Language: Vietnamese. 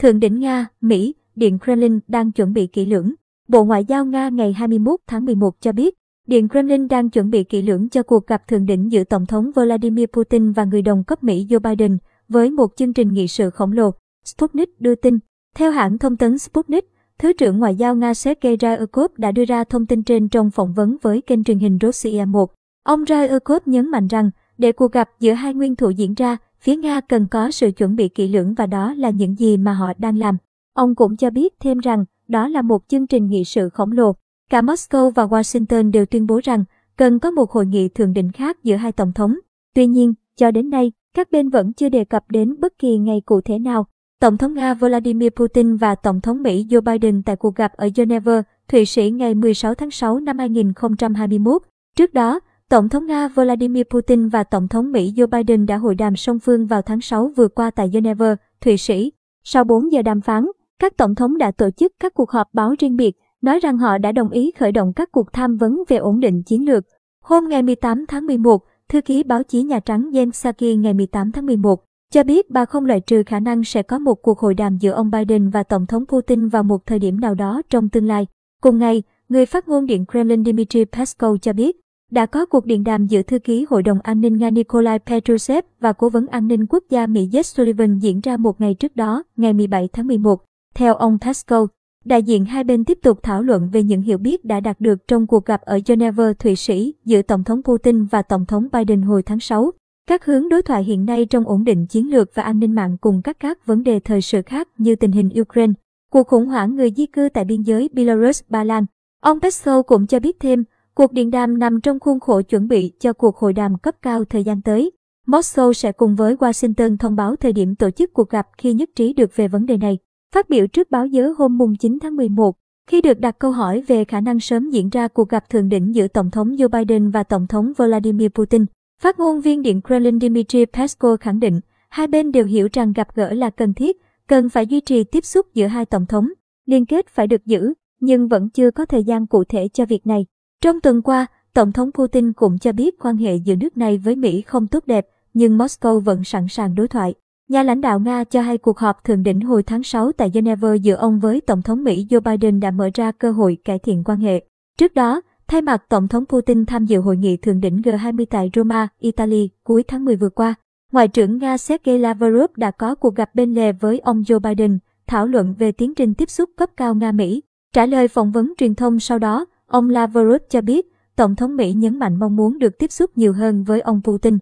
Thượng đỉnh Nga, Mỹ, Điện Kremlin đang chuẩn bị kỹ lưỡng. Bộ Ngoại giao Nga ngày 21 tháng 11 cho biết, Điện Kremlin đang chuẩn bị kỹ lưỡng cho cuộc gặp thượng đỉnh giữa Tổng thống Vladimir Putin và người đồng cấp Mỹ Joe Biden với một chương trình nghị sự khổng lồ, Sputnik đưa tin. Theo hãng thông tấn Sputnik, Thứ trưởng Ngoại giao Nga Sergei Ryabkov đã đưa ra thông tin trên trong phỏng vấn với kênh truyền hình Russia 1. Ông Ryabkov nhấn mạnh rằng, để cuộc gặp giữa hai nguyên thủ diễn ra, phía Nga cần có sự chuẩn bị kỹ lưỡng và đó là những gì mà họ đang làm. Ông cũng cho biết thêm rằng, đó là một chương trình nghị sự khổng lồ. Cả Moscow và Washington đều tuyên bố rằng cần có một hội nghị thượng đỉnh khác giữa hai tổng thống. Tuy nhiên, cho đến nay, các bên vẫn chưa đề cập đến bất kỳ ngày cụ thể nào. Tổng thống Nga Vladimir Putin và Tổng thống Mỹ Joe Biden tại cuộc gặp ở Geneva, Thụy Sĩ ngày 16 tháng 6 năm 2021. Trước đó, Tổng thống Nga Vladimir Putin và Tổng thống Mỹ Joe Biden đã hội đàm song phương vào tháng 6 vừa qua tại Geneva, Thụy Sĩ. Sau 4 giờ đàm phán, các tổng thống đã tổ chức các cuộc họp báo riêng biệt, nói rằng họ đã đồng ý khởi động các cuộc tham vấn về ổn định chiến lược. Hôm ngày 18 tháng 11, thư ký báo chí Nhà Trắng Jen Psaki ngày 18 tháng 11 cho biết bà không loại trừ khả năng sẽ có một cuộc hội đàm giữa ông Biden và Tổng thống Putin vào một thời điểm nào đó trong tương lai. Cùng ngày, người phát ngôn Điện Kremlin Dmitry Peskov cho biết, đã có cuộc điện đàm giữa thư ký Hội đồng An ninh Nga Nikolai Petrushev và Cố vấn An ninh Quốc gia Mỹ Jake Sullivan diễn ra một ngày trước đó, ngày 17 tháng 11. Theo ông Peskov, đại diện hai bên tiếp tục thảo luận về những hiểu biết đã đạt được trong cuộc gặp ở Geneva, Thụy Sĩ giữa Tổng thống Putin và Tổng thống Biden hồi tháng 6. Các hướng đối thoại hiện nay trong ổn định chiến lược và an ninh mạng cùng các các vấn đề thời sự khác như tình hình Ukraine, cuộc khủng hoảng người di cư tại biên giới Belarus-Ba Lan. Ông Peskov cũng cho biết thêm, cuộc điện đàm nằm trong khuôn khổ chuẩn bị cho cuộc hội đàm cấp cao thời gian tới. Moscow sẽ cùng với Washington thông báo thời điểm tổ chức cuộc gặp khi nhất trí được về vấn đề này. Phát biểu trước báo giới hôm mùng 9 tháng 11, khi được đặt câu hỏi về khả năng sớm diễn ra cuộc gặp thượng đỉnh giữa Tổng thống Joe Biden và Tổng thống Vladimir Putin, phát ngôn viên Điện Kremlin Dmitry Peskov khẳng định, hai bên đều hiểu rằng gặp gỡ là cần thiết, cần phải duy trì tiếp xúc giữa hai tổng thống, liên kết phải được giữ, nhưng vẫn chưa có thời gian cụ thể cho việc này. Trong tuần qua, Tổng thống Putin cũng cho biết quan hệ giữa nước này với Mỹ không tốt đẹp, nhưng Moscow vẫn sẵn sàng đối thoại. Nhà lãnh đạo Nga cho hay cuộc họp thượng đỉnh hồi tháng 6 tại Geneva giữa ông với Tổng thống Mỹ Joe Biden đã mở ra cơ hội cải thiện quan hệ. Trước đó, thay mặt Tổng thống Putin tham dự hội nghị thượng đỉnh G20 tại Roma, Italy cuối tháng 10 vừa qua, Ngoại trưởng Nga Sergei Lavrov đã có cuộc gặp bên lề với ông Joe Biden, thảo luận về tiến trình tiếp xúc cấp cao Nga-Mỹ. Trả lời phỏng vấn truyền thông sau đó, ông Lavrov cho biết, Tổng thống Mỹ nhấn mạnh mong muốn được tiếp xúc nhiều hơn với ông Putin.